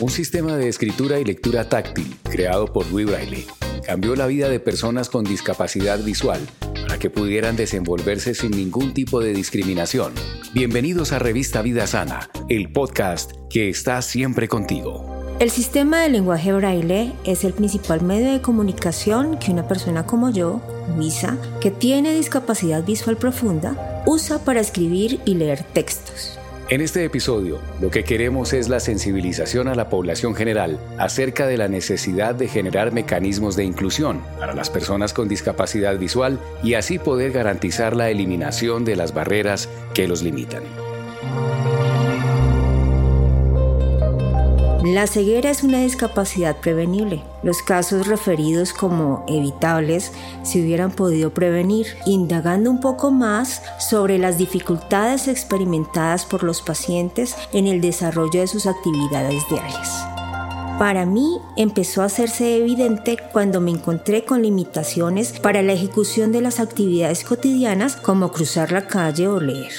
Un sistema de escritura y lectura táctil creado por Louis Braille cambió la vida de personas con discapacidad visual para que pudieran desenvolverse sin ningún tipo de discriminación. Bienvenidos a Revista Vida Sana, el podcast que está siempre contigo. El sistema de lenguaje braille es el principal medio de comunicación que una persona como yo, Luisa, que tiene discapacidad visual profunda, usa para escribir y leer textos. En este episodio, lo que queremos es la sensibilización a la población general acerca de la necesidad de generar mecanismos de inclusión para las personas con discapacidad visual y así poder garantizar la eliminación de las barreras que los limitan. La ceguera es una discapacidad prevenible. Los casos referidos como evitables se hubieran podido prevenir, indagando un poco más sobre las dificultades experimentadas por los pacientes en el desarrollo de sus actividades diarias. Para mí empezó a hacerse evidente cuando me encontré con limitaciones para la ejecución de las actividades cotidianas como cruzar la calle o leer.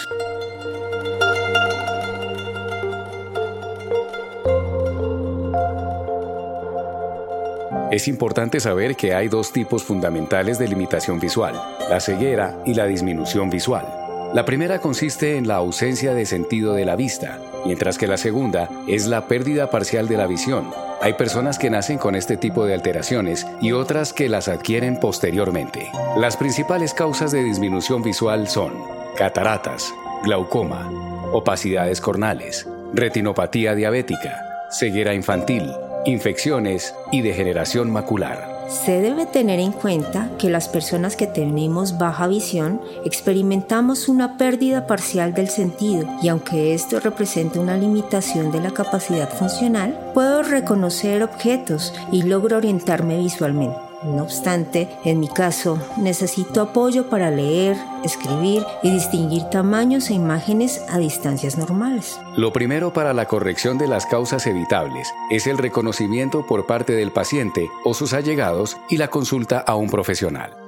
Es importante saber que hay dos tipos fundamentales de limitación visual, la ceguera y la disminución visual. La primera consiste en la ausencia de sentido de la vista, mientras que la segunda es la pérdida parcial de la visión. Hay personas que nacen con este tipo de alteraciones y otras que las adquieren posteriormente. Las principales causas de disminución visual son cataratas, glaucoma, opacidades cornales, retinopatía diabética, ceguera infantil, infecciones y degeneración macular. Se debe tener en cuenta que las personas que tenemos baja visión experimentamos una pérdida parcial del sentido y aunque esto representa una limitación de la capacidad funcional, puedo reconocer objetos y logro orientarme visualmente. No obstante, en mi caso, necesito apoyo para leer, escribir y distinguir tamaños e imágenes a distancias normales. Lo primero para la corrección de las causas evitables es el reconocimiento por parte del paciente o sus allegados y la consulta a un profesional.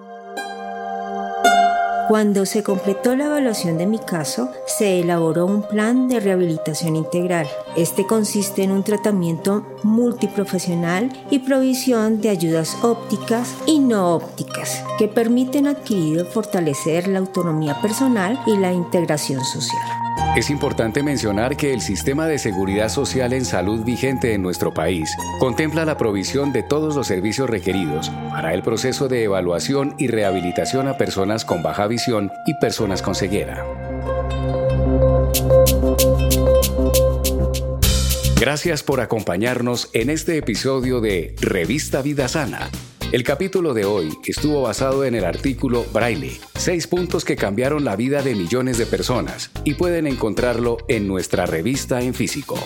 Cuando se completó la evaluación de mi caso, se elaboró un plan de rehabilitación integral. Este consiste en un tratamiento multiprofesional y provisión de ayudas ópticas y no ópticas que permiten adquirir fortalecer la autonomía personal y la integración social. Es importante mencionar que el sistema de seguridad social en salud vigente en nuestro país contempla la provisión de todos los servicios requeridos para el proceso de evaluación y rehabilitación a personas con baja visión y personas con ceguera. Gracias por acompañarnos en este episodio de Revista Vida Sana el capítulo de hoy estuvo basado en el artículo Braille, seis puntos que cambiaron la vida de millones de personas y pueden encontrarlo en nuestra revista en físico.